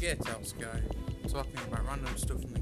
Get out, Sky. talking about random stuff in.